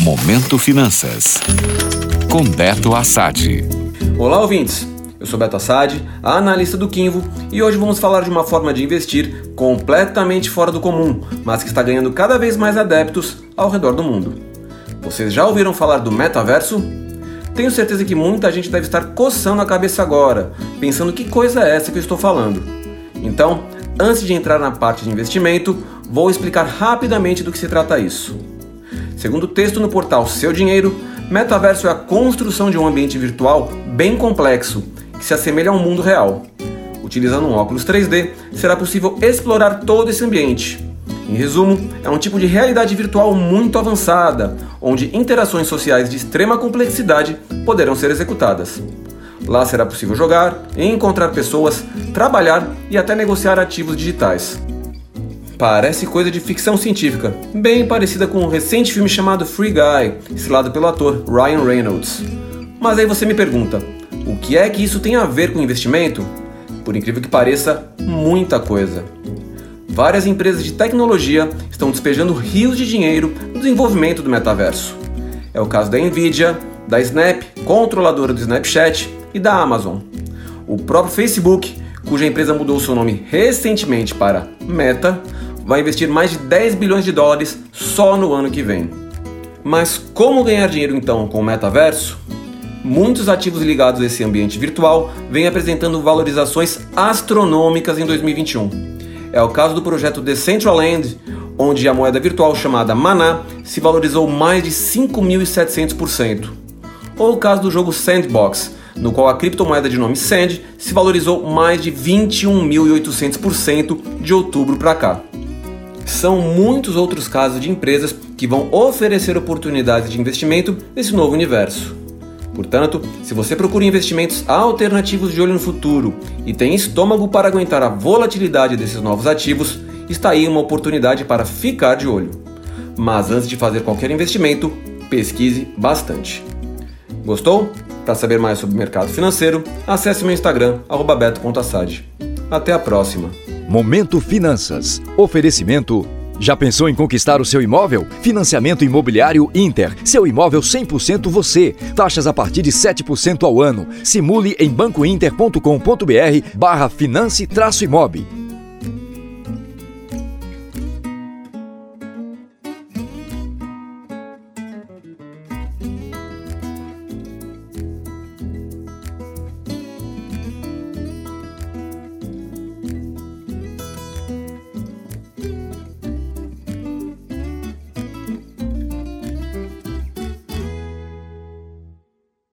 Momento Finanças. Com Beto Assad. Olá, ouvintes. Eu sou Beto Assad, analista do Quinvo, e hoje vamos falar de uma forma de investir completamente fora do comum, mas que está ganhando cada vez mais adeptos ao redor do mundo. Vocês já ouviram falar do metaverso? Tenho certeza que muita gente deve estar coçando a cabeça agora, pensando que coisa é essa que eu estou falando. Então, antes de entrar na parte de investimento, vou explicar rapidamente do que se trata isso. Segundo o texto no portal Seu Dinheiro, metaverso é a construção de um ambiente virtual bem complexo, que se assemelha ao mundo real. Utilizando um óculos 3D, será possível explorar todo esse ambiente. Em resumo, é um tipo de realidade virtual muito avançada, onde interações sociais de extrema complexidade poderão ser executadas. Lá será possível jogar, encontrar pessoas, trabalhar e até negociar ativos digitais. Parece coisa de ficção científica, bem parecida com um recente filme chamado Free Guy, estrelado pelo ator Ryan Reynolds. Mas aí você me pergunta, o que é que isso tem a ver com investimento? Por incrível que pareça, muita coisa. Várias empresas de tecnologia estão despejando rios de dinheiro no desenvolvimento do metaverso. É o caso da Nvidia, da Snap, controladora do Snapchat, e da Amazon. O próprio Facebook, cuja empresa mudou seu nome recentemente para Meta, vai investir mais de 10 bilhões de dólares só no ano que vem. Mas como ganhar dinheiro então com o metaverso? Muitos ativos ligados a esse ambiente virtual vêm apresentando valorizações astronômicas em 2021. É o caso do projeto Decentraland, onde a moeda virtual chamada Mana se valorizou mais de 5.700%. Ou o caso do jogo Sandbox, no qual a criptomoeda de nome Sand se valorizou mais de 21.800% de outubro para cá. São muitos outros casos de empresas que vão oferecer oportunidades de investimento nesse novo universo. Portanto, se você procura investimentos alternativos de olho no futuro e tem estômago para aguentar a volatilidade desses novos ativos, está aí uma oportunidade para ficar de olho. Mas antes de fazer qualquer investimento, pesquise bastante. Gostou? Para saber mais sobre o mercado financeiro, acesse meu Instagram, beto.assad. Até a próxima. Momento Finanças. Oferecimento. Já pensou em conquistar o seu imóvel? Financiamento Imobiliário Inter. Seu imóvel 100% você. Taxas a partir de 7% ao ano. Simule em bancointer.com.br barra finance-imob.